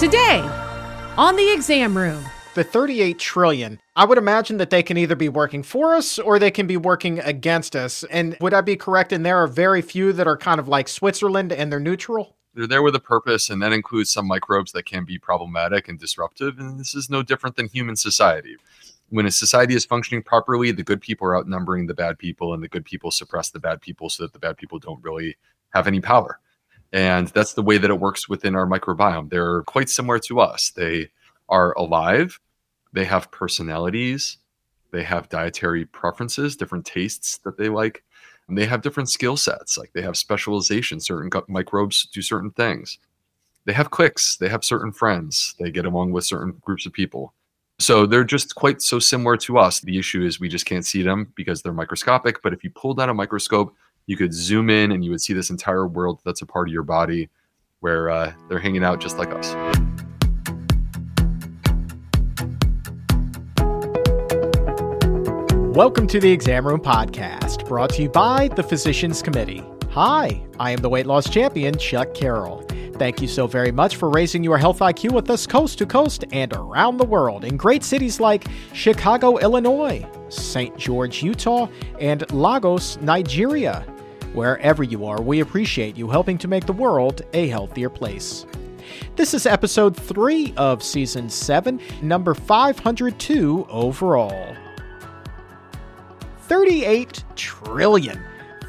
Today, on the exam room. The 38 trillion, I would imagine that they can either be working for us or they can be working against us. And would I be correct in there are very few that are kind of like Switzerland and they're neutral? They're there with a purpose, and that includes some microbes that can be problematic and disruptive. And this is no different than human society. When a society is functioning properly, the good people are outnumbering the bad people, and the good people suppress the bad people so that the bad people don't really have any power. And that's the way that it works within our microbiome. They're quite similar to us. They are alive, they have personalities, they have dietary preferences, different tastes that they like. And they have different skill sets, like they have specialization. Certain microbes do certain things. They have cliques, they have certain friends, they get along with certain groups of people. So they're just quite so similar to us. The issue is we just can't see them because they're microscopic. But if you pull down a microscope, you could zoom in and you would see this entire world that's a part of your body where uh, they're hanging out just like us. Welcome to the Exam Room Podcast, brought to you by the Physicians Committee. Hi, I am the weight loss champion, Chuck Carroll. Thank you so very much for raising your health IQ with us coast to coast and around the world in great cities like Chicago, Illinois, St. George, Utah, and Lagos, Nigeria. Wherever you are, we appreciate you helping to make the world a healthier place. This is episode 3 of season 7, number 502 overall. 38 trillion.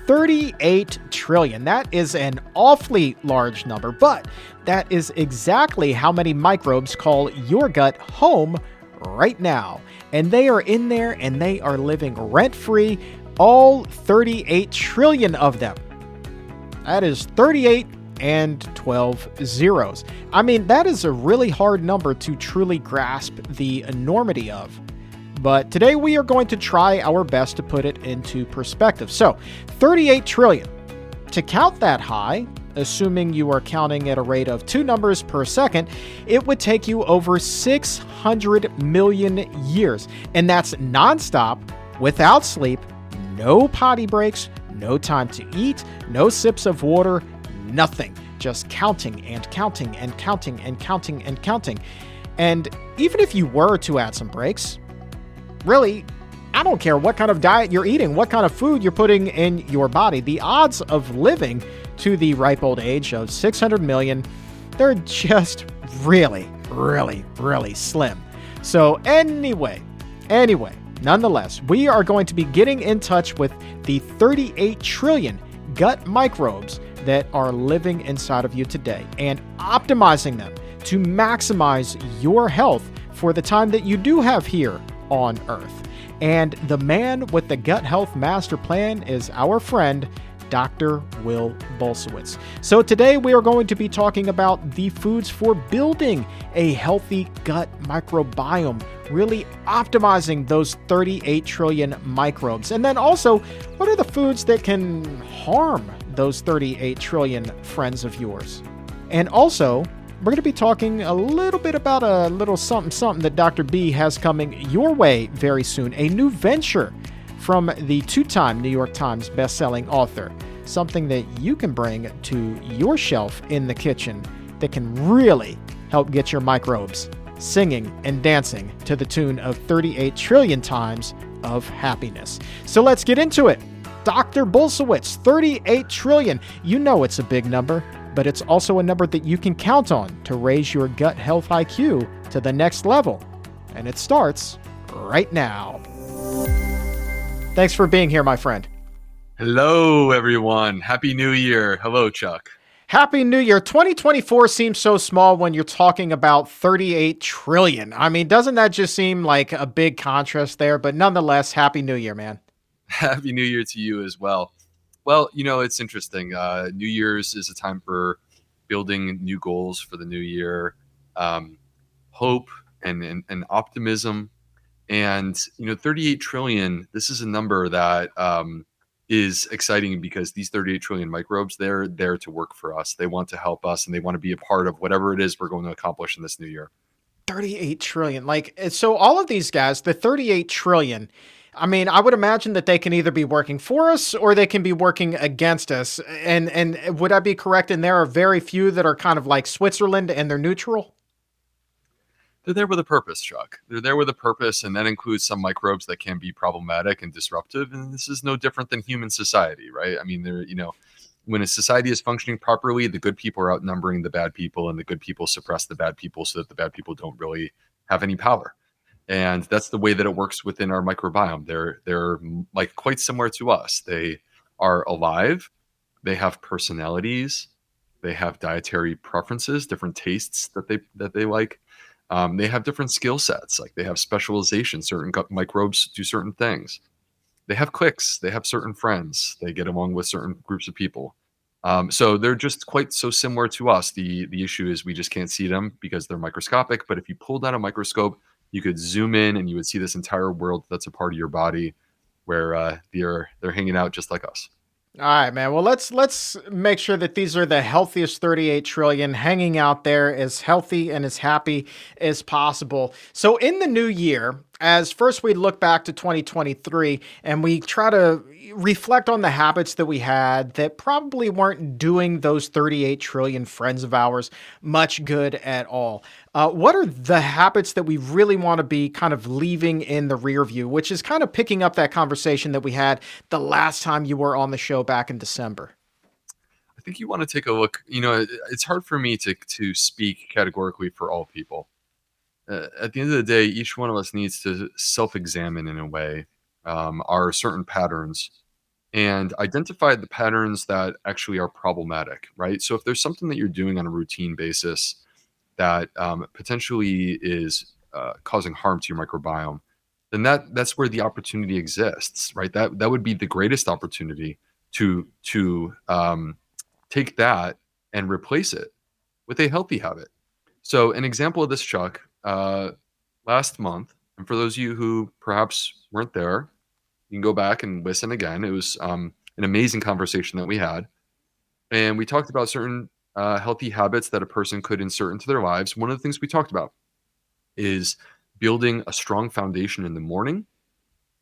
38 trillion. That is an awfully large number, but that is exactly how many microbes call your gut home right now. And they are in there and they are living rent free all 38 trillion of them. That is 38 and 12 zeros. I mean, that is a really hard number to truly grasp the enormity of. But today we are going to try our best to put it into perspective. So, 38 trillion. To count that high, assuming you are counting at a rate of two numbers per second, it would take you over 600 million years. And that's nonstop, without sleep, no potty breaks, no time to eat, no sips of water, nothing. Just counting and counting and counting and counting and counting. And even if you were to add some breaks, really, I don't care what kind of diet you're eating, what kind of food you're putting in your body. The odds of living to the ripe old age of 600 million, they're just really, really, really slim. So, anyway, anyway, Nonetheless, we are going to be getting in touch with the 38 trillion gut microbes that are living inside of you today and optimizing them to maximize your health for the time that you do have here on Earth. And the man with the gut health master plan is our friend, Dr. Will Bulsiewicz. So, today we are going to be talking about the foods for building a healthy gut microbiome, really optimizing those 38 trillion microbes. And then also, what are the foods that can harm those 38 trillion friends of yours? And also, we're going to be talking a little bit about a little something something that Dr. B has coming your way very soon, a new venture from the two time New York Times bestselling author. Something that you can bring to your shelf in the kitchen that can really help get your microbes singing and dancing to the tune of 38 trillion times of happiness. So let's get into it. Dr. Bulsiewicz, 38 trillion. You know it's a big number, but it's also a number that you can count on to raise your gut health IQ to the next level. And it starts right now. Thanks for being here, my friend. Hello, everyone. Happy New Year. Hello, Chuck. Happy New Year. 2024 seems so small when you're talking about 38 trillion. I mean, doesn't that just seem like a big contrast there? But nonetheless, Happy New Year, man. Happy New Year to you as well. Well, you know, it's interesting. Uh, new Year's is a time for building new goals for the new year, um, hope and, and, and optimism and you know, 38 trillion. This is a number that um, is exciting because these 38 trillion microbes, they're there to work for us. They want to help us, and they want to be a part of whatever it is we're going to accomplish in this new year. 38 trillion. Like eh, so, all of these guys, the 38 trillion. I mean, I would imagine that they can either be working for us or they can be working against us. And and would I be correct And there are very few that are kind of like Switzerland and they're neutral? They're there with a purpose, Chuck. They're there with a purpose, and that includes some microbes that can be problematic and disruptive. And this is no different than human society, right? I mean, there, you know, when a society is functioning properly, the good people are outnumbering the bad people, and the good people suppress the bad people so that the bad people don't really have any power. And that's the way that it works within our microbiome. They're they're mm, like quite similar to us. They are alive. They have personalities. They have dietary preferences, different tastes that they that they like um, they have different skill sets, like they have specialization. Certain microbes do certain things. They have cliques. They have certain friends. They get along with certain groups of people. Um, so they're just quite so similar to us. The the issue is we just can't see them because they're microscopic. But if you pulled out a microscope, you could zoom in and you would see this entire world that's a part of your body, where uh, they're they're hanging out just like us. All right, man. Well, let's let's make sure that these are the healthiest 38 trillion hanging out there as healthy and as happy as possible. So in the new year, as first we look back to 2023 and we try to reflect on the habits that we had that probably weren't doing those 38 trillion friends of ours much good at all. Uh, what are the habits that we really want to be kind of leaving in the rear view, which is kind of picking up that conversation that we had the last time you were on the show back in December? I think you want to take a look. You know, it's hard for me to to speak categorically for all people uh, at the end of the day, each one of us needs to self examine in a way um, our certain patterns and identify the patterns that actually are problematic, right? So if there's something that you're doing on a routine basis that um, potentially is uh, causing harm to your microbiome, then that that's where the opportunity exists, right? That that would be the greatest opportunity to to um, take that and replace it with a healthy habit. So an example of this, Chuck, uh, last month. And for those of you who perhaps weren't there, you can go back and listen again. It was um, an amazing conversation that we had. And we talked about certain uh, healthy habits that a person could insert into their lives. One of the things we talked about is building a strong foundation in the morning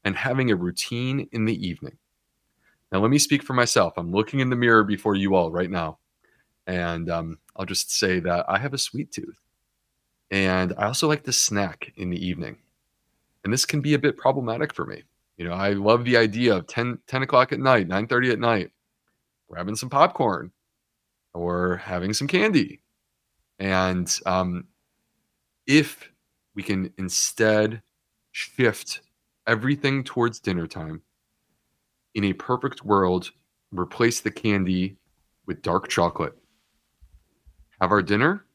and having a routine in the evening. Now, let me speak for myself. I'm looking in the mirror before you all right now. And um, I'll just say that I have a sweet tooth. And I also like to snack in the evening. And this can be a bit problematic for me. You know, I love the idea of 10, 10 o'clock at night, 9.30 at night, grabbing some popcorn or having some candy. And um, if we can instead shift everything towards dinner time, in a perfect world, replace the candy with dark chocolate. Have our dinner,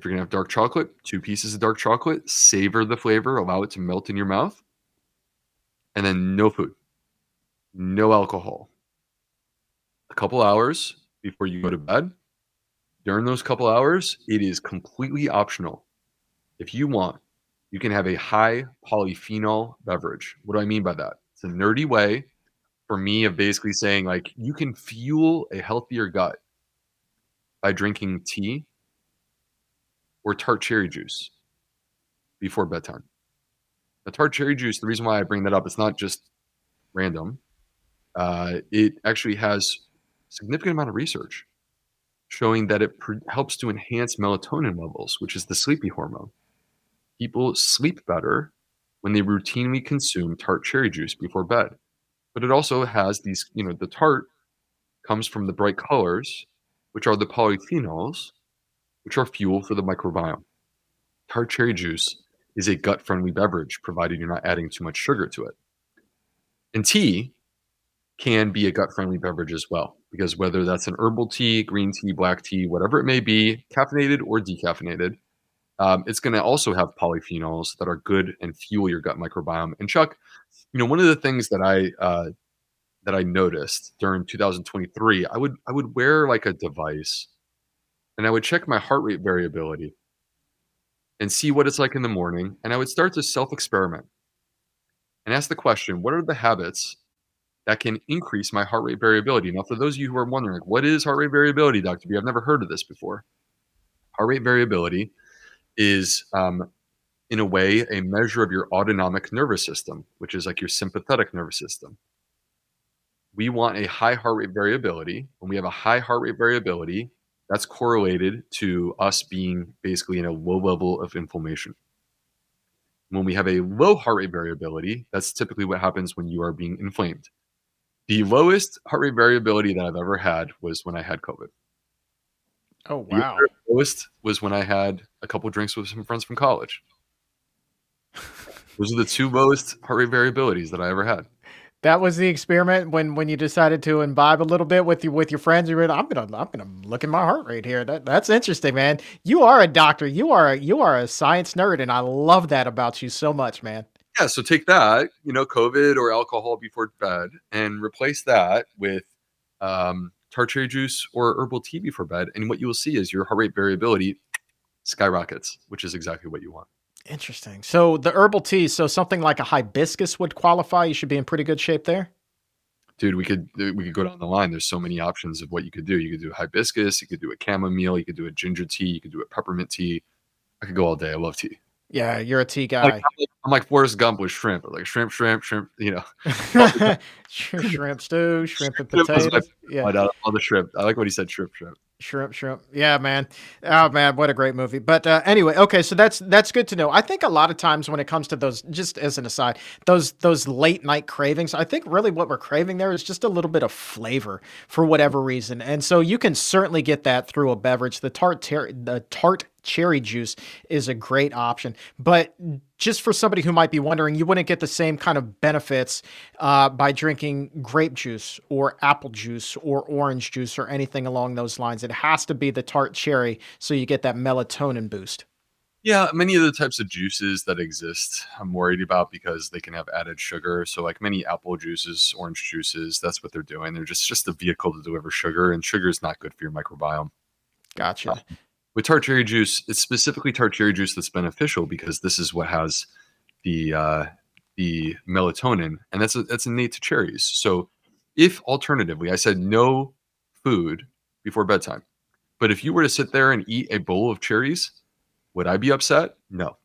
if you're going to have dark chocolate, two pieces of dark chocolate, savor the flavor, allow it to melt in your mouth. And then no food, no alcohol. A couple hours before you go to bed. During those couple hours, it is completely optional. If you want, you can have a high polyphenol beverage. What do I mean by that? It's a nerdy way for me of basically saying like you can fuel a healthier gut by drinking tea or tart cherry juice before bedtime. The tart cherry juice, the reason why I bring that up, it's not just random. Uh, it actually has significant amount of research showing that it pr- helps to enhance melatonin levels, which is the sleepy hormone. People sleep better when they routinely consume tart cherry juice before bed. But it also has these, you know, the tart comes from the bright colors, which are the polyphenols, which are fuel for the microbiome. Tart cherry juice is a gut friendly beverage, provided you're not adding too much sugar to it. And tea can be a gut friendly beverage as well, because whether that's an herbal tea, green tea, black tea, whatever it may be, caffeinated or decaffeinated, um, it's going to also have polyphenols that are good and fuel your gut microbiome. And Chuck, you know, one of the things that I uh, that I noticed during 2023, I would I would wear like a device and I would check my heart rate variability and see what it's like in the morning. And I would start to self experiment and ask the question what are the habits that can increase my heart rate variability? Now, for those of you who are wondering, what is heart rate variability, Dr. B? I've never heard of this before. Heart rate variability is, um, in a way, a measure of your autonomic nervous system, which is like your sympathetic nervous system. We want a high heart rate variability. When we have a high heart rate variability, that's correlated to us being basically in a low level of inflammation. When we have a low heart rate variability, that's typically what happens when you are being inflamed. The lowest heart rate variability that I've ever had was when I had COVID. Oh wow. other lowest was when I had a couple drinks with some friends from college. Those are the two lowest heart rate variabilities that I ever had. That was the experiment when when you decided to imbibe a little bit with you with your friends. You were I'm gonna I'm gonna look at my heart rate here. That that's interesting, man. You are a doctor. You are a, you are a science nerd, and I love that about you so much, man. Yeah, so take that, you know, COVID or alcohol before bed, and replace that with um, cherry juice or herbal tea before bed, and what you will see is your heart rate variability skyrockets, which is exactly what you want. Interesting. So the herbal tea, so something like a hibiscus would qualify. You should be in pretty good shape there. Dude, we could uh, we could go down the line. There's so many options of what you could do. You could do hibiscus, you could do a chamomile, you could do a ginger tea, you could do a peppermint tea. I could go all day. I love tea. Yeah, you're a tea Like, guy. I'm, like, I'm like Forrest Gump with shrimp, like shrimp, shrimp, shrimp. You know, Sh- shrimp stew, shrimp and Shrimp my potatoes. Yeah, I love all the shrimp. I like what he said, shrimp, shrimp. Shrimp, shrimp. Yeah, man. Oh man, what a great movie. But uh, anyway, okay, so that's that's good to know. I think a lot of times when it comes to those, just as an aside, those those late night cravings, I think really what we're craving there is just a little bit of flavor for whatever reason, and so you can certainly get that through a beverage. The tart ter- the tart cherry juice is a great option, but just for somebody who might be wondering, you wouldn't get the same kind of benefits uh, by drinking grape juice or apple juice or orange juice or anything along those lines. It has to be the tart cherry so you get that melatonin boost. Yeah, many of the types of juices that exist, I'm worried about because they can have added sugar. So, like many apple juices, orange juices, that's what they're doing. They're just just a vehicle to deliver sugar, and sugar is not good for your microbiome. Gotcha. With tart cherry juice, it's specifically tart cherry juice that's beneficial because this is what has the uh, the melatonin, and that's a, that's innate to cherries. So, if alternatively, I said no food before bedtime, but if you were to sit there and eat a bowl of cherries, would I be upset? No,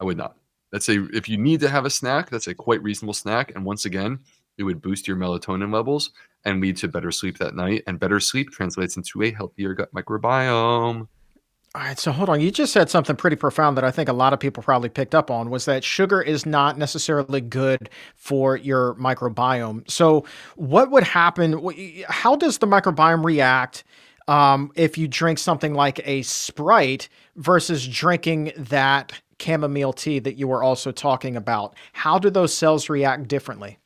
I would not. That's a if you need to have a snack, that's a quite reasonable snack. And once again, it would boost your melatonin levels and lead to better sleep that night. And better sleep translates into a healthier gut microbiome. All right, so hold on. You just said something pretty profound that I think a lot of people probably picked up on was that sugar is not necessarily good for your microbiome. So, what would happen? How does the microbiome react um, if you drink something like a Sprite versus drinking that chamomile tea that you were also talking about? How do those cells react differently?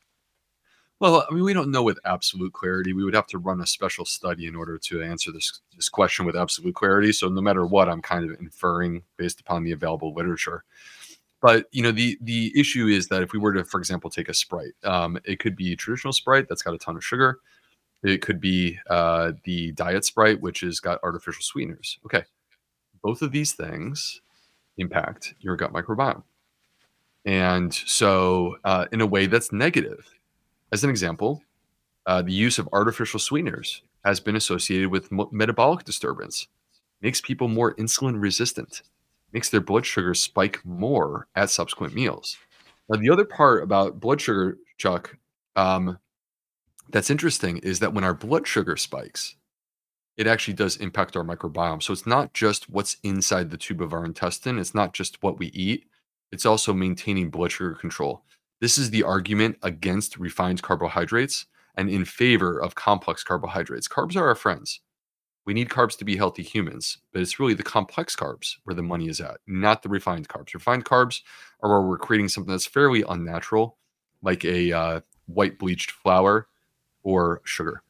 Well, I mean, we don't know with absolute clarity. We would have to run a special study in order to answer this this question with absolute clarity. So no matter what, I'm kind of inferring based upon the available literature. But you know, the the issue is that if we were to, for example, take a Sprite, um, it could be traditional Sprite that's got a ton of sugar. It could be uh, the diet Sprite, which has got artificial sweeteners. Okay, both of these things impact your gut microbiome, and so uh, in a way that's negative. As an example, uh, the use of artificial sweeteners has been associated with metabolic disturbance, makes people more insulin resistant, makes their blood sugar spike more at subsequent meals. Now, the other part about blood sugar, Chuck, um, that's interesting is that when our blood sugar spikes, it actually does impact our microbiome. So it's not just what's inside the tube of our intestine, it's not just what we eat, it's also maintaining blood sugar control. This is the argument against refined carbohydrates and in favor of complex carbohydrates. Carbs are our friends. We need carbs to be healthy humans, but it's really the complex carbs where the money is at, not the refined carbs. Refined carbs are where we're creating something that's fairly unnatural, like a uh, white bleached flour or sugar.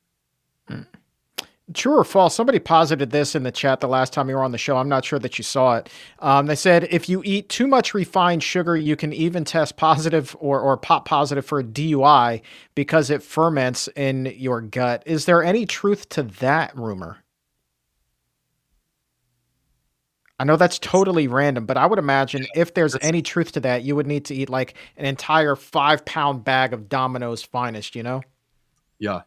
True or false? Somebody posited this in the chat the last time you were on the show. I'm not sure that you saw it. Um, they said if you eat too much refined sugar, you can even test positive or, or pop positive for a DUI because it ferments in your gut. Is there any truth to that rumor? I know that's totally random, but I would imagine if there's any truth to that, you would need to eat like an entire five pound bag of Domino's finest, you know? Yeah.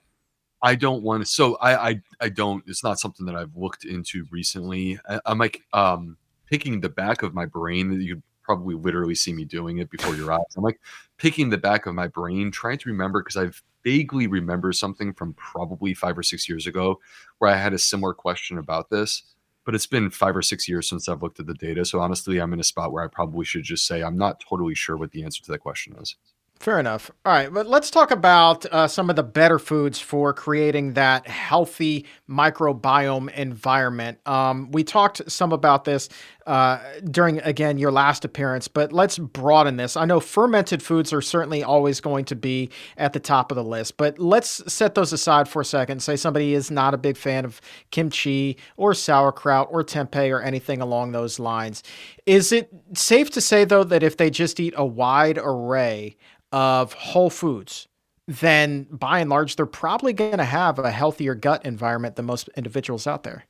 I don't want to. So I, I, I don't. It's not something that I've looked into recently. I, I'm like um, picking the back of my brain. That you probably literally see me doing it before your eyes. I'm like picking the back of my brain, trying to remember because I vaguely remember something from probably five or six years ago where I had a similar question about this. but it's been five or six years since I've looked at the data. So honestly, I'm in a spot where I probably should just say I'm not totally sure what the answer to that question is. Fair enough. All right, but let's talk about uh, some of the better foods for creating that healthy microbiome environment. Um, we talked some about this uh, during, again, your last appearance, but let's broaden this. I know fermented foods are certainly always going to be at the top of the list, but let's set those aside for a second. Say somebody is not a big fan of kimchi or sauerkraut or tempeh or anything along those lines. Is it safe to say, though, that if they just eat a wide array of whole foods, then by and large, they're probably going to have a healthier gut environment than most individuals out there.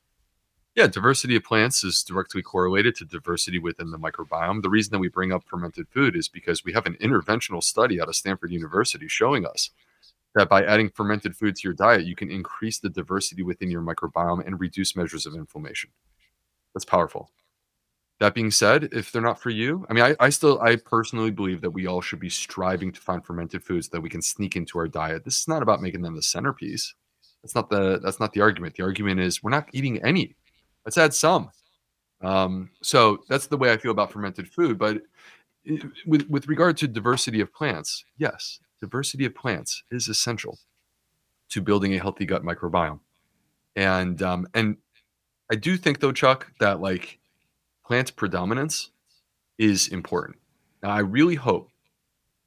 Yeah, diversity of plants is directly correlated to diversity within the microbiome. The reason that we bring up fermented food is because we have an interventional study out of Stanford University showing us that by adding fermented food to your diet, you can increase the diversity within your microbiome and reduce measures of inflammation. That's powerful. That being said, if they're not for you, I mean, I, I still, I personally believe that we all should be striving to find fermented foods that we can sneak into our diet. This is not about making them the centerpiece. That's not the that's not the argument. The argument is we're not eating any. Let's add some. Um, so that's the way I feel about fermented food. But with with regard to diversity of plants, yes, diversity of plants is essential to building a healthy gut microbiome. And um, and I do think though, Chuck, that like plant predominance is important. Now, I really hope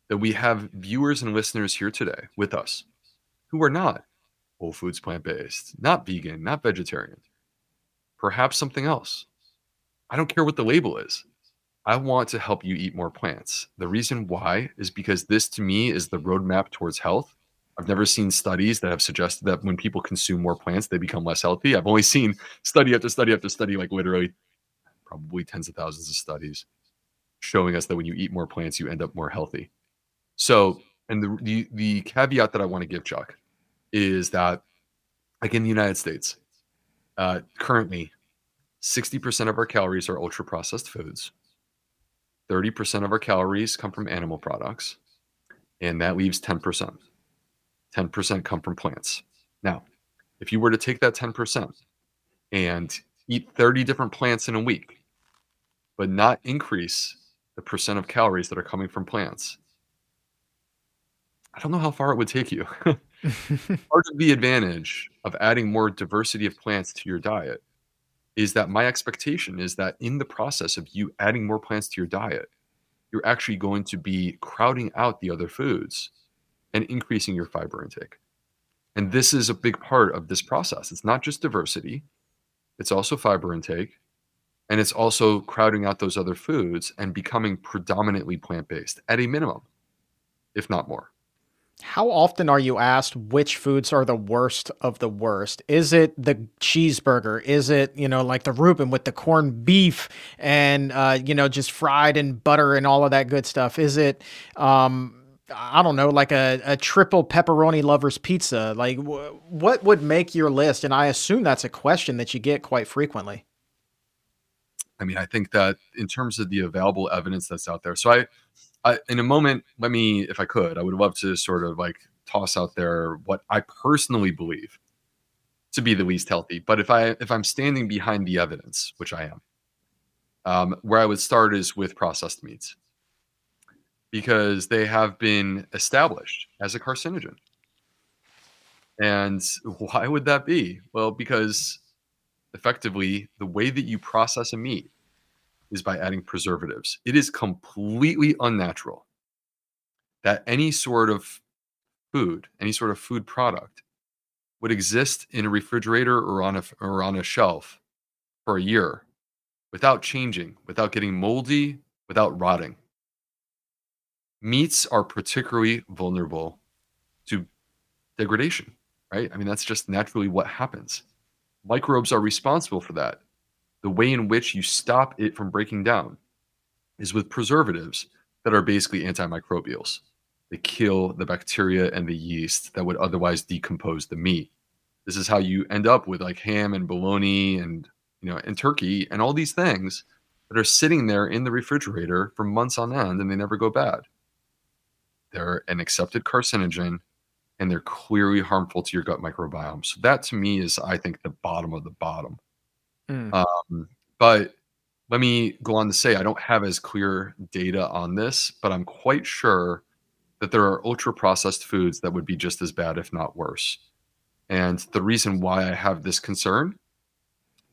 that we have viewers and listeners here today with us who are not whole foods plant based, not vegan, not vegetarian, perhaps something else. I don't care what the label is. I want to help you eat more plants. The reason why is because this to me is the roadmap towards health. I've never seen studies that have suggested that when people consume more plants, they become less healthy. I've only seen study after study after study, like literally probably tens of thousands of studies showing us that when you eat more plants, you end up more healthy. So, and the the, the caveat that I want to give Chuck is that, like in the United States, uh, currently, sixty percent of our calories are ultra processed foods. Thirty percent of our calories come from animal products, and that leaves ten percent. Ten percent come from plants. Now, if you were to take that ten percent and eat 30 different plants in a week but not increase the percent of calories that are coming from plants. I don't know how far it would take you. Part of the advantage of adding more diversity of plants to your diet is that my expectation is that in the process of you adding more plants to your diet, you're actually going to be crowding out the other foods and increasing your fiber intake. And this is a big part of this process. It's not just diversity, it's also fiber intake, and it's also crowding out those other foods and becoming predominantly plant-based at a minimum if not more how often are you asked which foods are the worst of the worst? Is it the cheeseburger? Is it, you know, like the Reuben with the corned beef and, uh, you know, just fried and butter and all of that good stuff? Is it, um, I don't know, like a, a triple pepperoni lover's pizza? Like, what would make your list? And I assume that's a question that you get quite frequently. I mean, I think that in terms of the available evidence that's out there, so I, I, in a moment, let me, if I could, I would love to sort of like toss out there what I personally believe to be the least healthy. But if I, if I'm standing behind the evidence, which I am, um, where I would start is with processed meats because they have been established as a carcinogen. And why would that be? Well, because effectively the way that you process a meat is by adding preservatives. It is completely unnatural that any sort of food, any sort of food product would exist in a refrigerator or on a or on a shelf for a year without changing, without getting moldy, without rotting. Meats are particularly vulnerable to degradation, right? I mean that's just naturally what happens. Microbes are responsible for that. The way in which you stop it from breaking down is with preservatives that are basically antimicrobials. They kill the bacteria and the yeast that would otherwise decompose the meat. This is how you end up with like ham and bologna and you know and turkey and all these things that are sitting there in the refrigerator for months on end and they never go bad. They're an accepted carcinogen and they're clearly harmful to your gut microbiome. So that to me is, I think, the bottom of the bottom. Mm. Um, but let me go on to say I don't have as clear data on this, but I'm quite sure that there are ultra processed foods that would be just as bad, if not worse. And the reason why I have this concern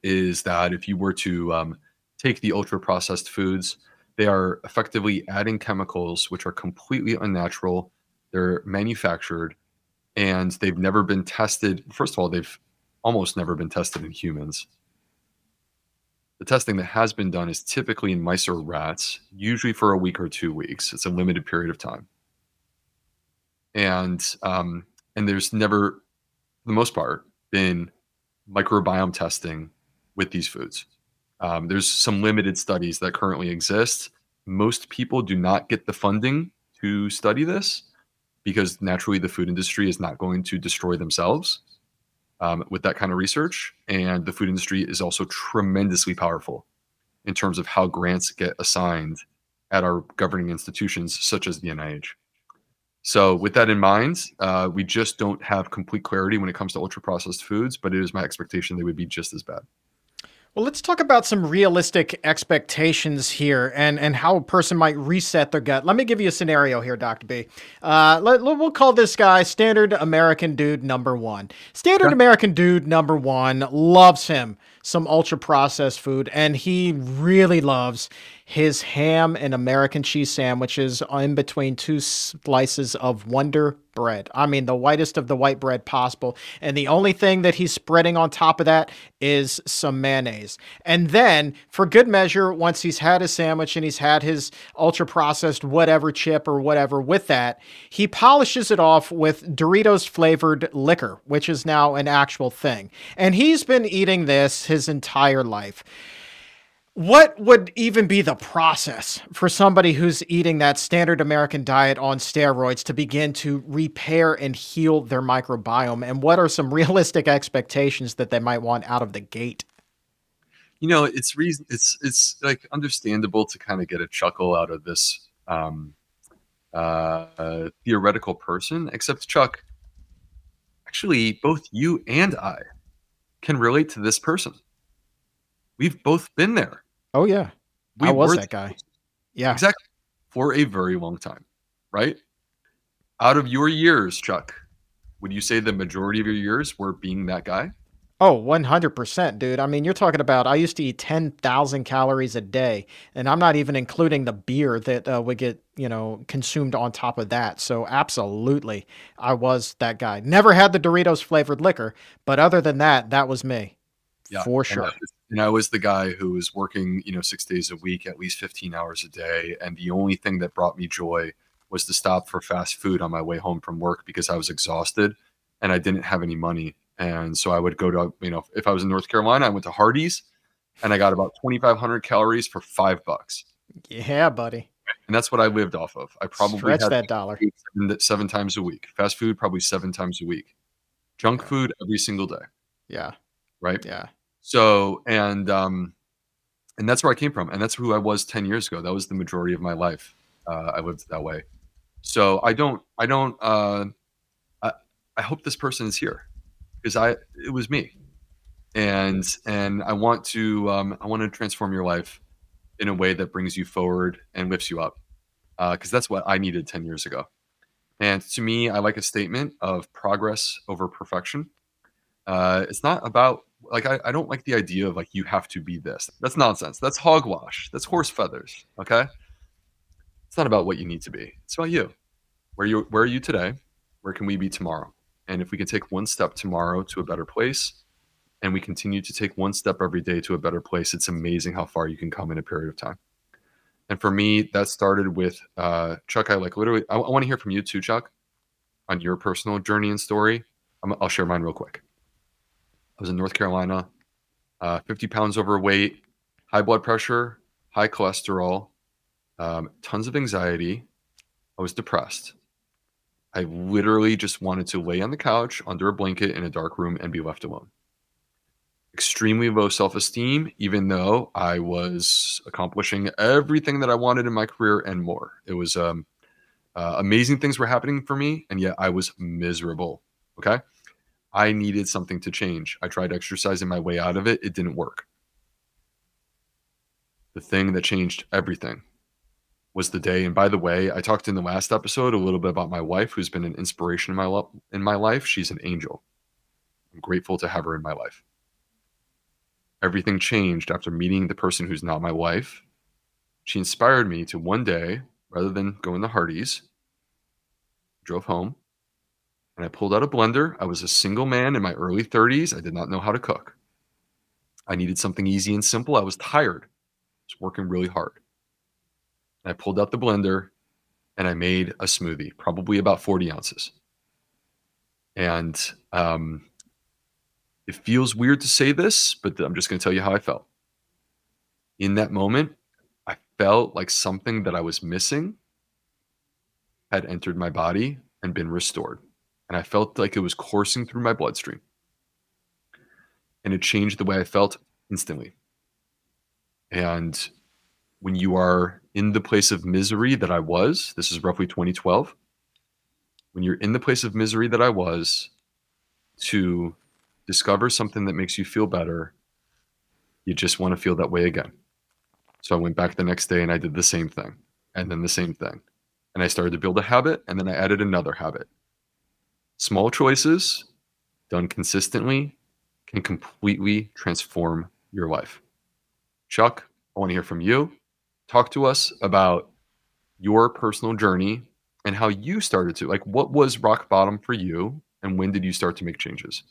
is that if you were to um, take the ultra processed foods, they are effectively adding chemicals which are completely unnatural. They're manufactured and they've never been tested. First of all, they've almost never been tested in humans. The testing that has been done is typically in mice or rats, usually for a week or two weeks. It's a limited period of time. And um, and there's never, for the most part, been microbiome testing with these foods. Um, there's some limited studies that currently exist. Most people do not get the funding to study this because naturally the food industry is not going to destroy themselves um, with that kind of research. And the food industry is also tremendously powerful in terms of how grants get assigned at our governing institutions, such as the NIH. So, with that in mind, uh, we just don't have complete clarity when it comes to ultra processed foods, but it is my expectation they would be just as bad. Well, let's talk about some realistic expectations here and, and how a person might reset their gut. Let me give you a scenario here, Dr. B. Uh, let, we'll call this guy Standard American Dude Number One. Standard American Dude Number One loves him some ultra processed food, and he really loves his ham and American cheese sandwiches in between two slices of Wonder bread. I mean, the whitest of the white bread possible. And the only thing that he's spreading on top of that is some mayonnaise. And then, for good measure, once he's had his sandwich and he's had his ultra processed whatever chip or whatever with that, he polishes it off with Doritos flavored liquor, which is now an actual thing. And he's been eating this his entire life what would even be the process for somebody who's eating that standard American diet on steroids to begin to repair and heal their microbiome? And what are some realistic expectations that they might want out of the gate? You know, it's reason it's it's like understandable to kind of get a chuckle out of this um, uh, theoretical person, except Chuck. Actually, both you and I can relate to this person. We've both been there Oh yeah, we I was that guy. Yeah, exactly. For a very long time, right? Out of your years, Chuck, would you say the majority of your years were being that guy? Oh, 100%, dude. I mean, you're talking about I used to eat 10,000 calories a day, and I'm not even including the beer that uh, would get, you know, consumed on top of that. So, absolutely, I was that guy. Never had the Doritos flavored liquor, but other than that, that was me. Yeah, for sure. And and I was the guy who was working, you know, six days a week, at least 15 hours a day. And the only thing that brought me joy was to stop for fast food on my way home from work because I was exhausted and I didn't have any money. And so I would go to, you know, if I was in North Carolina, I went to Hardee's and I got about 2,500 calories for five bucks. Yeah, buddy. And that's what I lived off of. I probably stretch that dollar seven, seven, times a week. Fast food, probably seven times a week. Junk food every single day. Yeah. Right. Yeah. So and um, and that's where I came from, and that's who I was ten years ago. That was the majority of my life. Uh, I lived that way. So I don't, I don't, uh, I, I hope this person is here because I, it was me, and and I want to, um, I want to transform your life in a way that brings you forward and lifts you up, because uh, that's what I needed ten years ago. And to me, I like a statement of progress over perfection. Uh, it's not about like I, I don't like the idea of like you have to be this. That's nonsense. That's hogwash. That's horse feathers. Okay. It's not about what you need to be. It's about you. Where you where are you today? Where can we be tomorrow? And if we can take one step tomorrow to a better place, and we continue to take one step every day to a better place, it's amazing how far you can come in a period of time. And for me, that started with uh, Chuck. I like literally. I, I want to hear from you too, Chuck, on your personal journey and story. i will share mine real quick. I was in North Carolina, uh, 50 pounds overweight, high blood pressure, high cholesterol, um, tons of anxiety. I was depressed. I literally just wanted to lay on the couch under a blanket in a dark room and be left alone. Extremely low self esteem, even though I was accomplishing everything that I wanted in my career and more. It was um, uh, amazing things were happening for me, and yet I was miserable. Okay. I needed something to change. I tried exercising my way out of it. It didn't work. the thing that changed everything was the day. And by the way, I talked in the last episode a little bit about my wife, who's been an inspiration in my lo- in my life. She's an angel. I'm grateful to have her in my life. Everything changed after meeting the person who's not my wife. She inspired me to one day, rather than going to Hardee's, drove home, and I pulled out a blender. I was a single man in my early 30s. I did not know how to cook. I needed something easy and simple. I was tired. I was working really hard. I pulled out the blender and I made a smoothie, probably about 40 ounces. And um, it feels weird to say this, but I'm just going to tell you how I felt. In that moment, I felt like something that I was missing had entered my body and been restored. And I felt like it was coursing through my bloodstream. And it changed the way I felt instantly. And when you are in the place of misery that I was, this is roughly 2012, when you're in the place of misery that I was, to discover something that makes you feel better, you just want to feel that way again. So I went back the next day and I did the same thing, and then the same thing. And I started to build a habit, and then I added another habit. Small choices done consistently can completely transform your life. Chuck, I want to hear from you talk to us about your personal journey and how you started to like what was rock bottom for you and when did you start to make changes?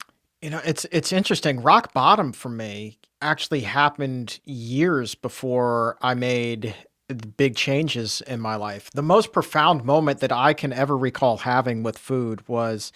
You know it's it's interesting. Rock bottom for me actually happened years before i made big changes in my life the most profound moment that i can ever recall having with food was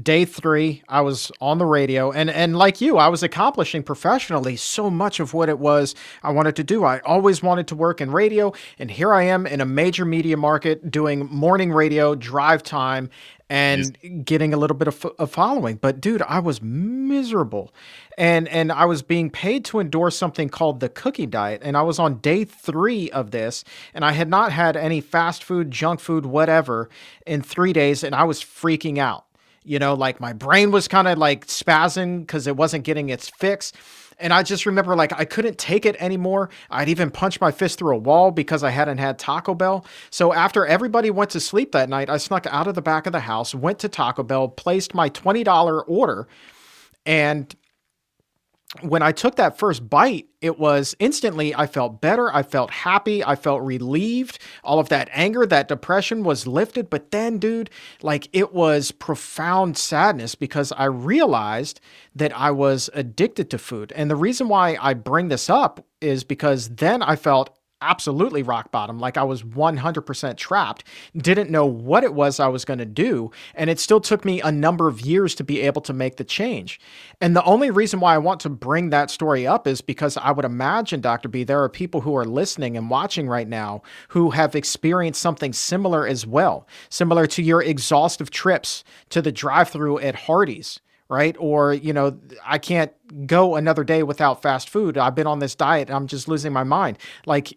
day three, I was on the radio, and and like you, I was accomplishing professionally so much of what it was I wanted to do. I always wanted to work in radio, and here I am in a major media market doing morning radio, drive time, and getting a little bit of a following. But dude, I was miserable, and and I was being paid to endorse something called the cookie diet, and I was on day three of this, and I had not had any fast food, junk food, whatever, in three days, and I was freaking out you know, like my brain was kind of like spazzing because it wasn't getting its fix. And I just remember like I couldn't take it anymore. I'd even punch my fist through a wall because I hadn't had Taco Bell. So after everybody went to sleep that night, I snuck out of the back of the house, went to Taco Bell, placed my $20 order, and when I took that first bite, it was instantly, I felt better. I felt happy. I felt relieved. All of that anger, that depression was lifted. But then, dude, like it was profound sadness because I realized that I was addicted to food. And the reason why I bring this up is because then I felt absolutely rock bottom. Like I was 100% trapped, didn't know what it was I was going to do. And it still took me a number of years to be able to make the change. And the only reason why I want to bring that story up is because I would imagine, Dr. B, there are people who are listening and watching right now who have experienced something similar as well, similar to your exhaustive trips to the drive through at Hardee's right? Or, you know, I can't go another day without fast food. I've been on this diet and I'm just losing my mind. Like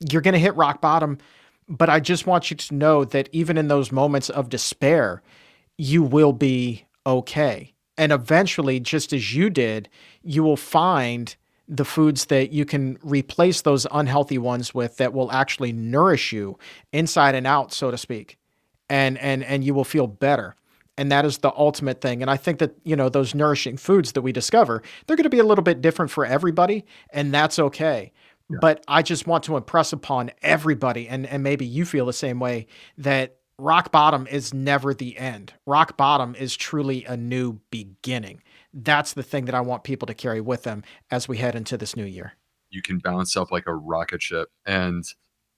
you're going to hit rock bottom. But I just want you to know that even in those moments of despair, you will be okay. And eventually, just as you did, you will find the foods that you can replace those unhealthy ones with that will actually nourish you inside and out, so to speak. And and and you will feel better. And that is the ultimate thing. And I think that, you know, those nourishing foods that we discover, they're going to be a little bit different for everybody, and that's okay. But I just want to impress upon everybody, and, and maybe you feel the same way, that rock bottom is never the end. Rock bottom is truly a new beginning. That's the thing that I want people to carry with them as we head into this new year. You can bounce up like a rocket ship. And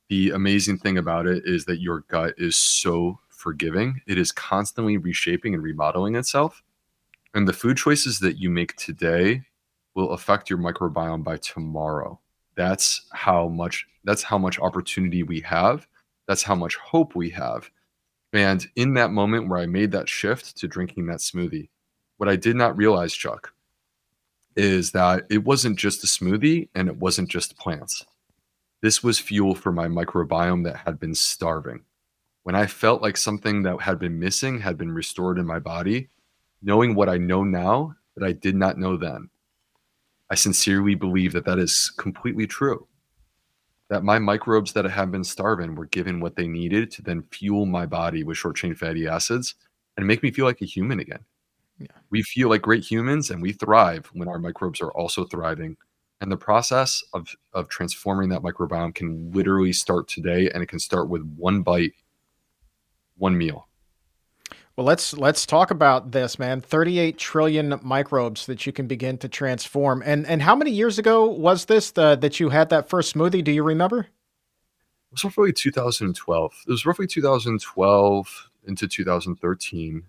the amazing thing about it is that your gut is so forgiving, it is constantly reshaping and remodeling itself. And the food choices that you make today will affect your microbiome by tomorrow that's how much that's how much opportunity we have. That's how much hope we have. And in that moment where i made that shift to drinking that smoothie what i did not realize chuck is that it wasn't just a smoothie and it wasn't just plants. This was fuel for my microbiome that had been starving. When i felt like something that had been missing had been restored in my body knowing what i know now that i did not know then I sincerely believe that that is completely true. that my microbes that have been starving were given what they needed to then fuel my body with short chain fatty acids and make me feel like a human again. Yeah. We feel like great humans and we thrive when our microbes are also thriving. And the process of, of transforming that microbiome can literally start today and it can start with one bite, one meal. Well, let's let's talk about this, man. 38 trillion microbes that you can begin to transform. And and how many years ago was this the, that you had that first smoothie? Do you remember? It was roughly 2012. It was roughly 2012 into 2013.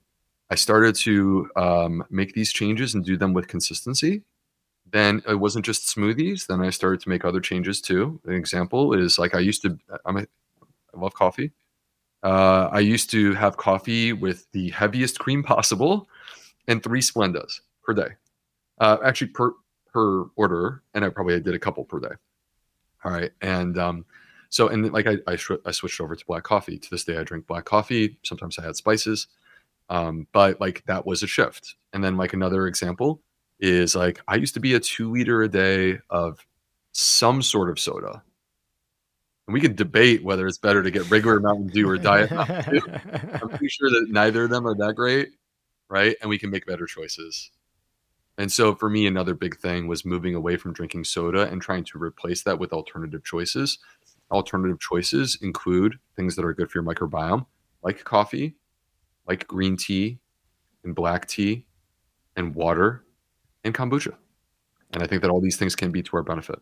I started to um, make these changes and do them with consistency. Then it wasn't just smoothies. Then I started to make other changes too. An example is like I used to. I'm a, I love coffee. Uh, I used to have coffee with the heaviest cream possible and three Splendas per day. Uh, actually, per per order, and I probably did a couple per day. All right, and um, so and like I I, I, switched over to black coffee. To this day, I drink black coffee. Sometimes I had spices, um, but like that was a shift. And then like another example is like I used to be a two liter a day of some sort of soda and we can debate whether it's better to get regular Mountain Dew or Diet Mountain Dew. I'm pretty sure that neither of them are that great, right? And we can make better choices. And so for me, another big thing was moving away from drinking soda and trying to replace that with alternative choices. Alternative choices include things that are good for your microbiome, like coffee, like green tea, and black tea, and water, and kombucha. And I think that all these things can be to our benefit.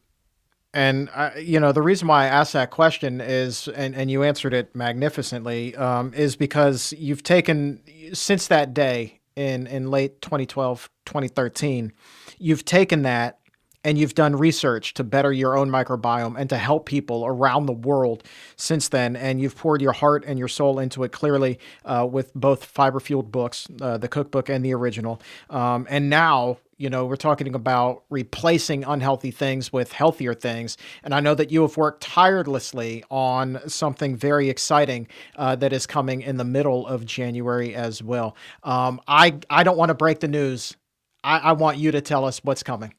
And I, you know the reason why I asked that question is, and, and you answered it magnificently, um, is because you've taken since that day in in late 2012, 2013, you've taken that and you've done research to better your own microbiome and to help people around the world since then. And you've poured your heart and your soul into it clearly uh, with both fiber fueled books, uh, the cookbook and the original. Um, and now you know, we're talking about replacing unhealthy things with healthier things. And I know that you have worked tirelessly on something very exciting uh, that is coming in the middle of January as well. Um, I, I don't want to break the news. I, I want you to tell us what's coming.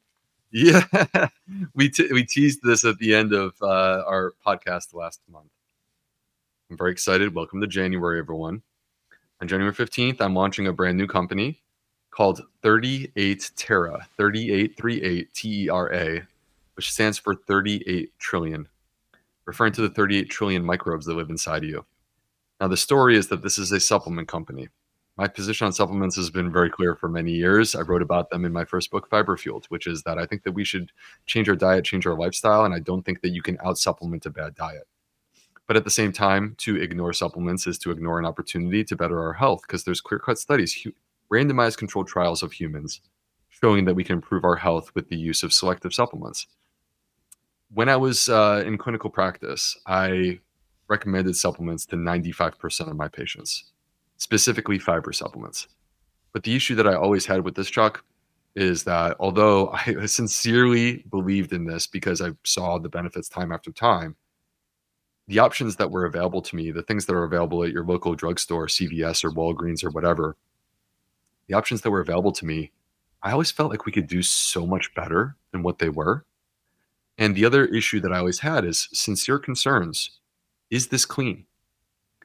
Yeah, we, t- we teased this at the end of uh, our podcast last month. I'm very excited. Welcome to January, everyone. On January 15th, I'm launching a brand new company called 38 Tera, 3838 T E R A, which stands for 38 trillion, referring to the 38 trillion microbes that live inside you. Now, the story is that this is a supplement company. My position on supplements has been very clear for many years. I wrote about them in my first book, Fiber Fueled, which is that I think that we should change our diet, change our lifestyle, and I don't think that you can out supplement a bad diet. But at the same time, to ignore supplements is to ignore an opportunity to better our health because there's clear cut studies randomized controlled trials of humans showing that we can improve our health with the use of selective supplements. When I was uh, in clinical practice, I recommended supplements to 95% of my patients, specifically fiber supplements. But the issue that I always had with this, Chuck, is that although I sincerely believed in this because I saw the benefits time after time, the options that were available to me, the things that are available at your local drugstore, CVS or Walgreens or whatever, the options that were available to me, I always felt like we could do so much better than what they were. And the other issue that I always had is sincere concerns. Is this clean?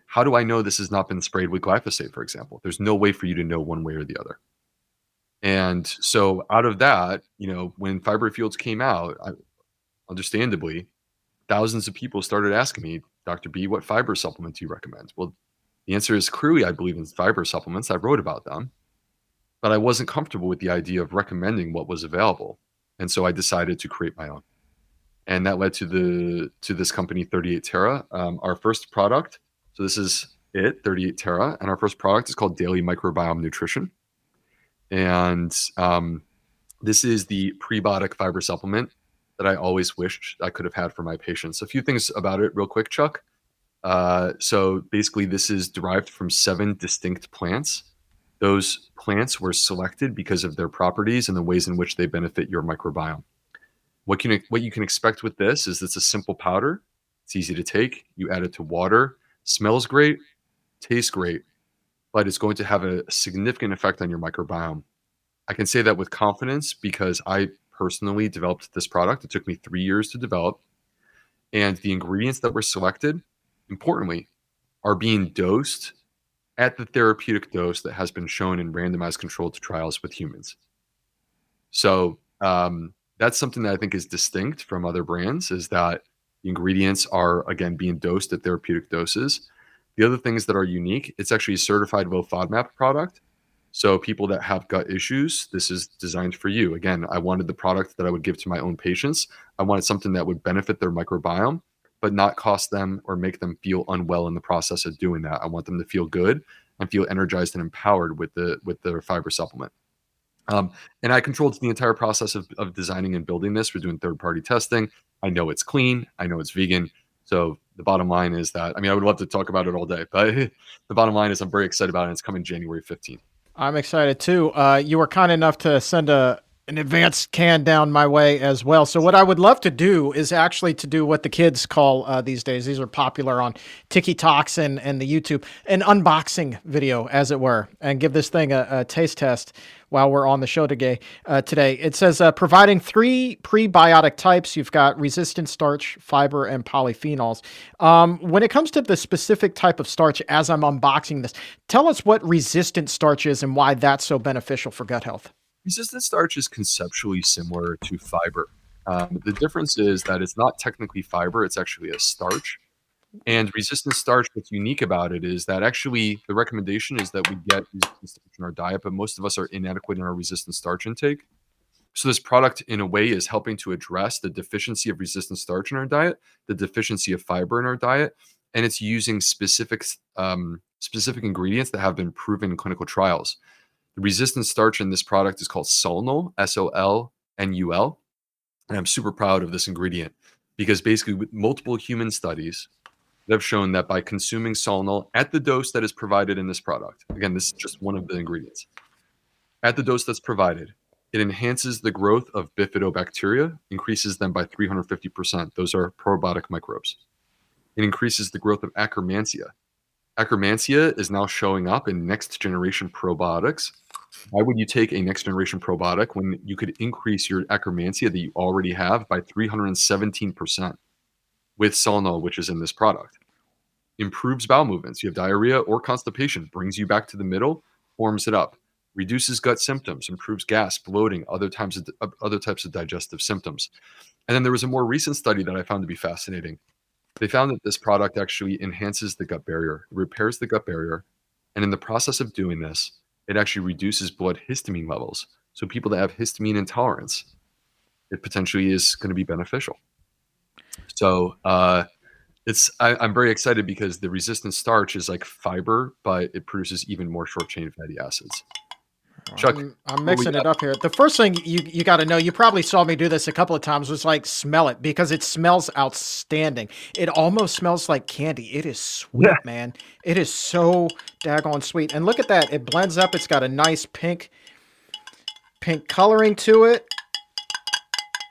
How do I know this has not been sprayed with glyphosate, for example? There's no way for you to know one way or the other. And so out of that, you know, when Fiber Fueled came out, I, understandably, thousands of people started asking me, Dr. B, what fiber supplement do you recommend? Well, the answer is clearly I believe in fiber supplements. I wrote about them but I wasn't comfortable with the idea of recommending what was available. And so I decided to create my own. And that led to the to this company 38 Tera. Um, our first product, so this is it, 38 Tera, and our first product is called Daily Microbiome Nutrition. And um, this is the prebiotic fiber supplement that I always wished I could have had for my patients. A few things about it, real quick, Chuck. Uh, so basically, this is derived from seven distinct plants those plants were selected because of their properties and the ways in which they benefit your microbiome. What can what you can expect with this is it's a simple powder. It's easy to take. You add it to water. Smells great, tastes great, but it's going to have a significant effect on your microbiome. I can say that with confidence because I personally developed this product. It took me three years to develop. And the ingredients that were selected, importantly, are being dosed at the therapeutic dose that has been shown in randomized controlled trials with humans. So um, that's something that I think is distinct from other brands is that the ingredients are again being dosed at therapeutic doses. The other things that are unique, it's actually a certified low FODMAP product. So people that have gut issues, this is designed for you. Again, I wanted the product that I would give to my own patients. I wanted something that would benefit their microbiome, but not cost them or make them feel unwell in the process of doing that. I want them to feel good and feel energized and empowered with the with their fiber supplement. Um, and I controlled the entire process of, of designing and building this. We're doing third party testing. I know it's clean. I know it's vegan. So the bottom line is that I mean I would love to talk about it all day, but the bottom line is I'm very excited about it. It's coming January 15th. I'm excited too. Uh, you were kind enough to send a an advanced can down my way as well. So what I would love to do is actually to do what the kids call uh, these days. These are popular on TikToks and and the YouTube, an unboxing video, as it were, and give this thing a, a taste test while we're on the show today. Uh, today it says uh, providing three prebiotic types. You've got resistant starch, fiber, and polyphenols. Um, when it comes to the specific type of starch, as I'm unboxing this, tell us what resistant starch is and why that's so beneficial for gut health. Resistant starch is conceptually similar to fiber. Um, the difference is that it's not technically fiber, it's actually a starch. And resistant starch, what's unique about it is that actually the recommendation is that we get resistant starch in our diet, but most of us are inadequate in our resistant starch intake. So this product, in a way, is helping to address the deficiency of resistant starch in our diet, the deficiency of fiber in our diet, and it's using specific um, specific ingredients that have been proven in clinical trials. The resistant starch in this product is called Solnul, S O L N U L. And I'm super proud of this ingredient because basically, with multiple human studies that have shown that by consuming Solnul at the dose that is provided in this product, again, this is just one of the ingredients, at the dose that's provided, it enhances the growth of bifidobacteria, increases them by 350%. Those are probiotic microbes. It increases the growth of Akkermansia. Akkermansia is now showing up in next generation probiotics why would you take a next generation probiotic when you could increase your Akkermansia that you already have by 317% with Solnul, which is in this product? Improves bowel movements. You have diarrhea or constipation, brings you back to the middle, warms it up, reduces gut symptoms, improves gas, bloating, other types of other types of digestive symptoms. And then there was a more recent study that I found to be fascinating. They found that this product actually enhances the gut barrier, repairs the gut barrier, and in the process of doing this, it actually reduces blood histamine levels. So people that have histamine intolerance, it potentially is going to be beneficial. So uh, it's I, am very excited because the resistant starch is like fiber, but it produces even more short chain fatty acids. Chuck, I'm, I'm mixing it up here. The first thing you you got to know, you probably saw me do this a couple of times, was like smell it because it smells outstanding. It almost smells like candy. It is sweet, yeah. man. It is so daggone sweet. And look at that. It blends up. It's got a nice pink pink coloring to it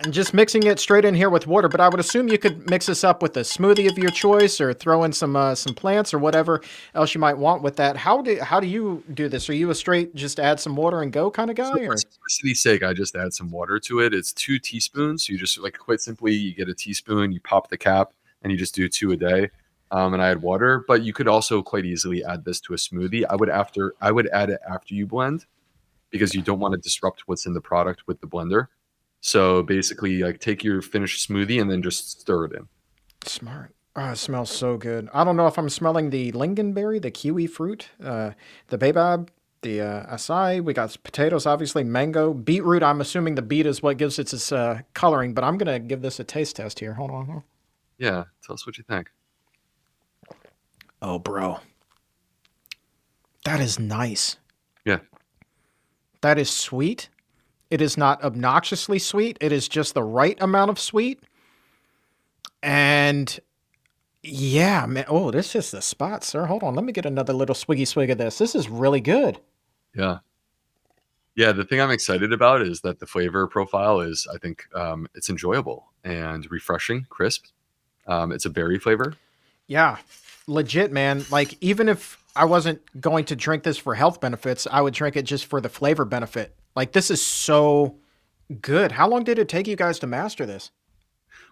and just mixing it straight in here with water. But I would assume you could mix this up with a smoothie of your choice, or throw in some uh, some plants or whatever else you might want with that. How do how do you do this? Are you a straight just add some water and go kind of guy? So for simplicity's sake, I just add some water to it. It's two teaspoons. So you just like quite simply, you get a teaspoon, you pop the cap, and you just do two a day. Um, and I add water, but you could also quite easily add this to a smoothie. I would after I would add it after you blend because you don't want to disrupt what's in the product with the blender. So basically, like take your finished smoothie and then just stir it in. Smart. Oh, it smells so good. I don't know if I'm smelling the lingonberry, the kiwi fruit, uh, the baobab, the uh, acai. We got potatoes, obviously, mango, beetroot. I'm assuming the beet is what gives it its uh, coloring, but I'm going to give this a taste test here. Hold on. Hold on. Yeah, tell us what you think. Oh, bro. That is nice. Yeah. That is sweet. It is not obnoxiously sweet. It is just the right amount of sweet. And yeah, man. Oh, this is the spot, sir. Hold on. Let me get another little swiggy swig of this. This is really good. Yeah. Yeah, the thing I'm excited about is that the flavor profile is, I think, um, it's enjoyable and refreshing, crisp. Um, it's a berry flavor. Yeah, legit, man. Like, even if I wasn't going to drink this for health benefits, I would drink it just for the flavor benefit. Like this is so good. How long did it take you guys to master this?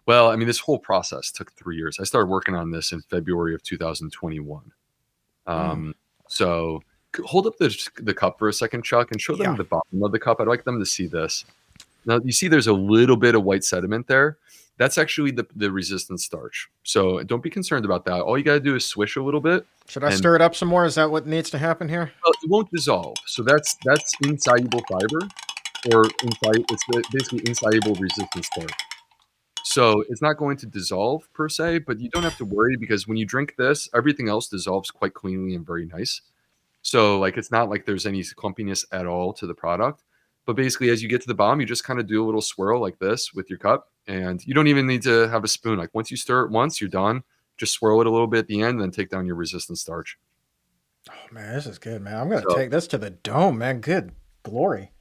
Well, I mean, this whole process took three years. I started working on this in February of 2021. Um, So hold up the, the cup for a second, Chuck, and show them Yeah. the bottom of the cup. I'd like them to see this. Now, you see there's a little bit of white sediment there. That's actually the, the resistant starch. So don't be concerned about that. All you got to do is swish a little bit. Should I And- stir it up some more? Is that what needs to happen here? Well, it won't dissolve. So that's that's insoluble fiber, or insolu- it's basically insoluble resistant starch. So it's not going to dissolve per se, but you don't have to worry because when you drink this, everything else dissolves quite cleanly and very nice. So like it's not like there's any clumpiness at all to the product. But basically, as you get to the bottom, you just kind of do a little swirl like this with your cup, and you don't even need to have a spoon. Like once you stir it once, you're done. Just swirl it a little bit at the end, and then take down your resistant starch. Oh man, this is good, man. I'm gonna So- take this to the dome, man. Good glory.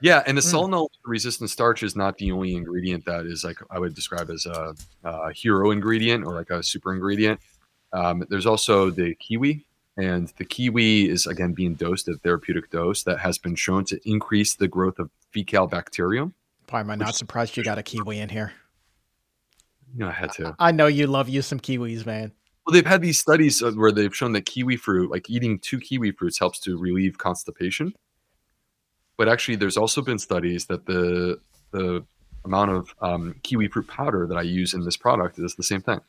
Yeah, and the Mm. Solnul resistant starch is not the only ingredient that is like I would describe as a, a hero ingredient or like a super ingredient. Um, there's also the kiwi, and the kiwi is again being dosed at therapeutic dose that has been shown to increase the growth of Faecalibacterium. Why am I not surprised you got a kiwi in here? You know, I had to. I know you love you some kiwis, man. Well, they've had these studies where they've shown that kiwi fruit, like eating two kiwi fruits, helps to relieve constipation. But actually, there's also been studies that the the amount of um, kiwi fruit powder that I use in this product is the same thing.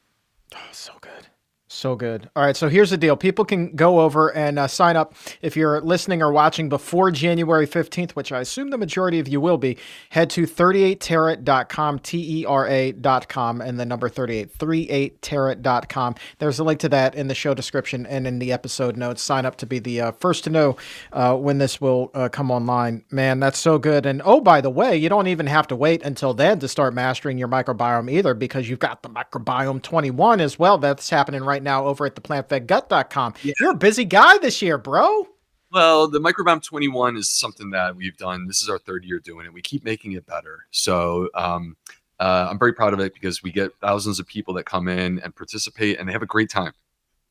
Oh, so good. So good. All right. So here's the deal. People can go over and uh, sign up if you're listening or watching before January 15th, which I assume the majority of you will be. Head to 38tera.com, T E R A.com, and the number 38, 38tera.com. There's a link to that in the show description and in the episode notes. Sign up to be the uh, first to know uh, when this will uh, come online. Man, that's so good. And oh, by the way, you don't even have to wait until then to start mastering your microbiome either because you've got the microbiome 21 as well. That's happening right now over at the plantfedgut.com. You're a busy guy this year, bro. Well, the Microbiome 21 is something that we've done. This is our third year doing it. We keep making it better. So um, uh, I'm very proud of it because we get thousands of people that come in and participate and they have a great time.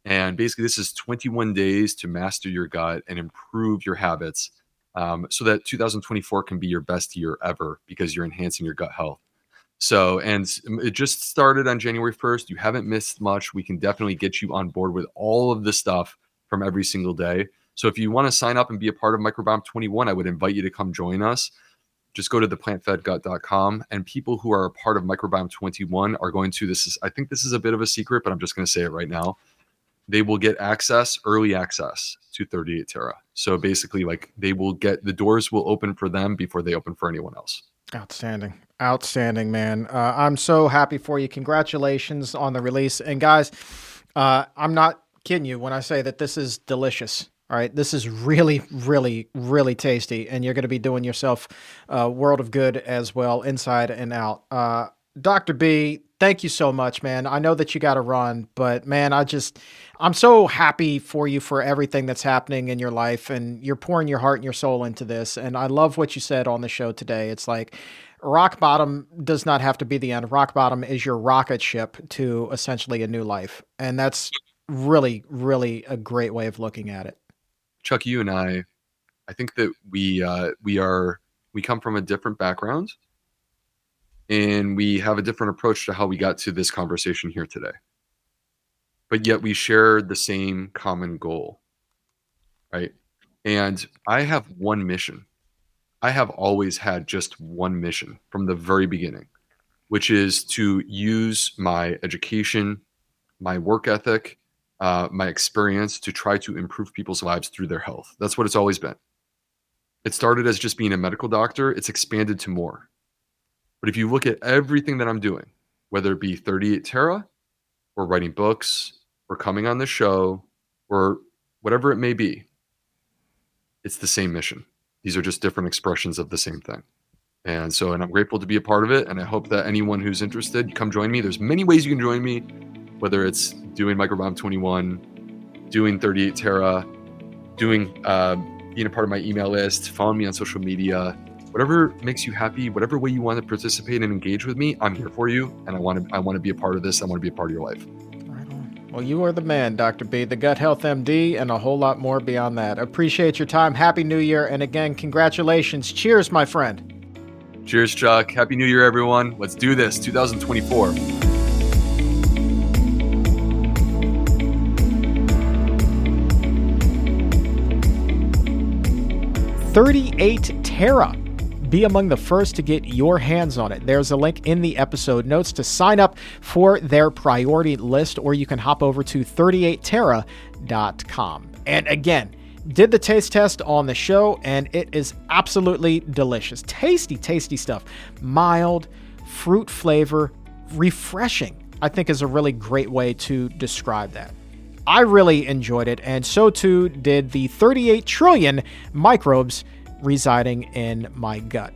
And basically, this is 21 days to master your gut and improve your habits um, so that 2024 can be your best year ever because you're enhancing your gut health. So, and it just started on January 1st. You haven't missed much. We can definitely get you on board with all of the stuff from every single day. So, if you want to sign up and be a part of Microbiome 21, I would invite you to come join us. Just go to theplantfedgut.com, and people who are a part of Microbiome 21 are going to. This is, I think, this is a bit of a secret, but I'm just going to say it right now. They will get access, early access to 38 Terra. So basically, like they will get the doors will open for them before they open for anyone else. Outstanding. Outstanding, man. Uh, I'm so happy for you. Congratulations on the release. And guys, uh, I'm not kidding you when I say that this is delicious. All right. This is really, really, really tasty. And you're going to be doing yourself a world of good as well, inside and out. Uh, Dr. B, thank you so much, man. I know that you got to run, but man, I just, I'm so happy for you for everything that's happening in your life. And you're pouring your heart and your soul into this. And I love what you said on the show today. It's like, rock bottom does not have to be the end. Rock bottom is your rocket ship to essentially a new life. And that's really, really a great way of looking at it. Chuck, you and I, I think that we uh, we are we come from a different background, and we have a different approach to how we got to this conversation here today. But yet we share the same common goal, right? And I have one mission. I have always had just one mission from the very beginning, which is to use my education, my work ethic, uh, my experience to try to improve people's lives through their health. That's what it's always been. It started as just being a medical doctor, it's expanded to more. But if you look at everything that I'm doing, whether it be 38 Tera or writing books or coming on the show or whatever it may be, it's the same mission. These are just different expressions of the same thing. And so, and I'm grateful to be a part of it. And I hope that anyone who's interested, come join me. There's many ways you can join me, whether it's doing Microbiome 21, doing 38 Tera, doing uh, being a part of my email list, following me on social media, whatever makes you happy, whatever way you want to participate and engage with me, I'm here for you. And I want to, I want to be a part of this. I want to be a part of your life. Well, you are the man, Dr. B, the Gut Health MD, and a whole lot more beyond that. Appreciate your time. Happy New Year. And again, congratulations. Cheers, my friend. Cheers, Chuck. Happy New Year, everyone. Let's do this. 2024. 38 Tera. Be among the first to get your hands on it. There's a link in the episode notes to sign up for their priority list, or you can hop over to 38tera.com. And again, did the taste test on the show, and it is absolutely delicious. Tasty, tasty stuff. Mild, fruit flavor, refreshing, I think is a really great way to describe that. I really enjoyed it, and so too did the 38 trillion microbes residing in my gut.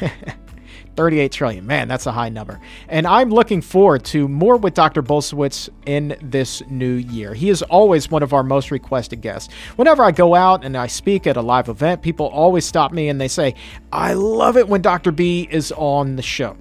38 trillion. Man, that's a high number. And I'm looking forward to more with Dr. Bulsiewicz in this new year. He is always one of our most requested guests. Whenever I go out and I speak at a live event, people always stop me and they say, I love it when Dr. B is on the show.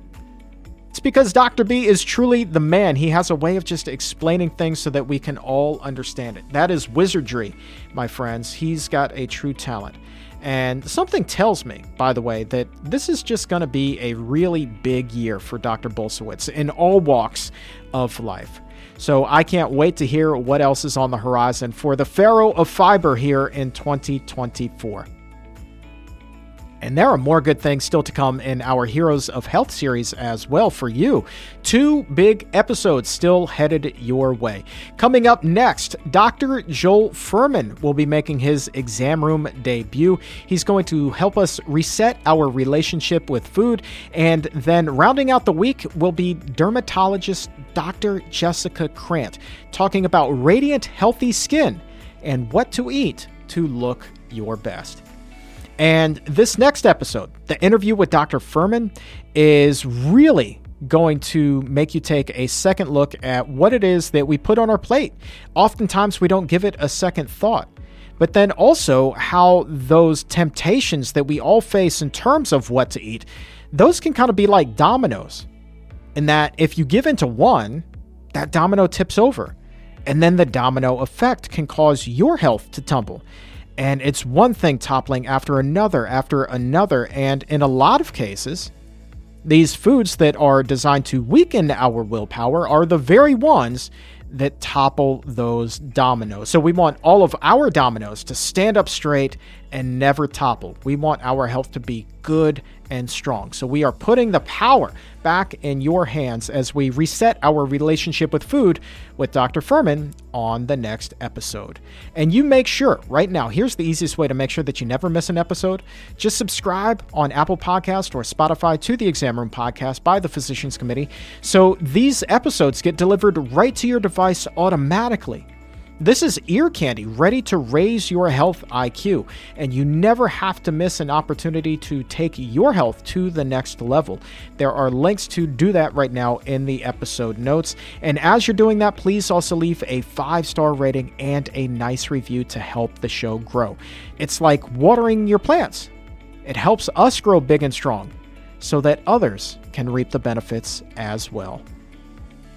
It's because Dr. B is truly the man. He has a way of just explaining things so that we can all understand it. That is wizardry, my friends. He's got a true talent. And something tells me, by the way, that this is just going to be a really big year for Dr. Bulsiewicz in all walks of life. So I can't wait to hear what else is on the horizon for the Pharaoh of Fiber here in 2024. And there are more good things still to come in our Heroes of Health series as well for you. Two big episodes still headed your way. Coming up next, Dr. Joel Fuhrman will be making his exam room debut. He's going to help us reset our relationship with food. And then rounding out the week will be dermatologist Dr. Jessica Krant talking about radiant, healthy skin and what to eat to look your best. And this next episode, the interview with Dr. Fuhrman, is really going to make you take a second look at what it is that we put on our plate. Oftentimes, we don't give it a second thought. But then also, how those temptations that we all face in terms of what to eat, those can kind of be like dominoes. In that, if you give into one, that domino tips over. And then the domino effect can cause your health to tumble. And it's one thing toppling after another after another. And in a lot of cases, these foods that are designed to weaken our willpower are the very ones that topple those dominoes. So we want all of our dominoes to stand up straight and never topple. We want our health to be good and strong. So we are putting the power back in your hands as we reset our relationship with food with Dr. Fuhrman on the next episode. And you make sure right now, here's the easiest way to make sure that you never miss an episode. Just subscribe on Apple Podcast or Spotify to the Exam Room Podcast by the Physicians Committee so these episodes get delivered right to your device automatically. This is ear candy ready to raise your health IQ, and you never have to miss an opportunity to take your health to the next level. There are links to do that right now in the episode notes. And as you're doing that, please also leave a five star rating and a nice review to help the show grow. It's like watering your plants, it helps us grow big and strong so that others can reap the benefits as well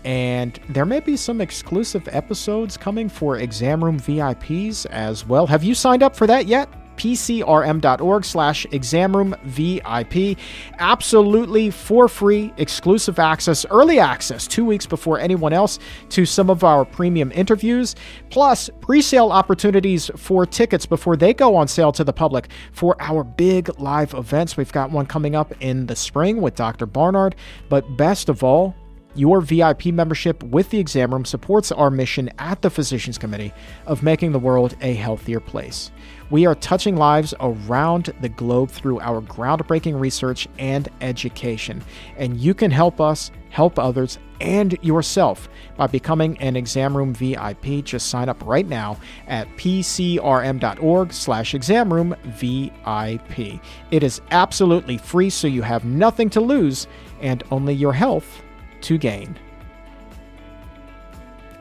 and there may be some exclusive episodes coming for exam room VIPs as well. Have you signed up for that yet? pcrm.org slash examroom VIP. Absolutely for free, exclusive access, early access, two weeks before anyone else to some of our premium interviews, plus pre-sale opportunities for tickets before they go on sale to the public for our big live events. We've got one coming up in the spring with Dr. Barnard, but best of all, your VIP membership with the exam room supports our mission at the Physicians Committee of making the world a healthier place. We are touching lives around the globe through our groundbreaking research and education, and you can help us help others and yourself by becoming an exam room VIP. Just sign up right now at pcrm.org slash examroom VIP. It is absolutely free, so you have nothing to lose and only your health to gain.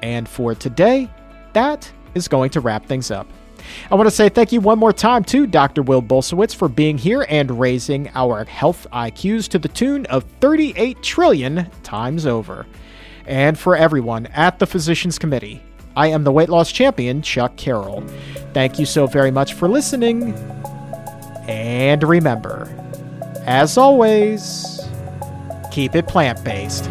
And for today, that is going to wrap things up. I want to say thank you one more time to Dr. Will Bulsiewicz for being here and raising our health IQs to the tune of 38 trillion times over. And for everyone at the Physicians Committee, I am the weight loss champion, Chuck Carroll. Thank you so very much for listening. And remember, as always, keep it plant based.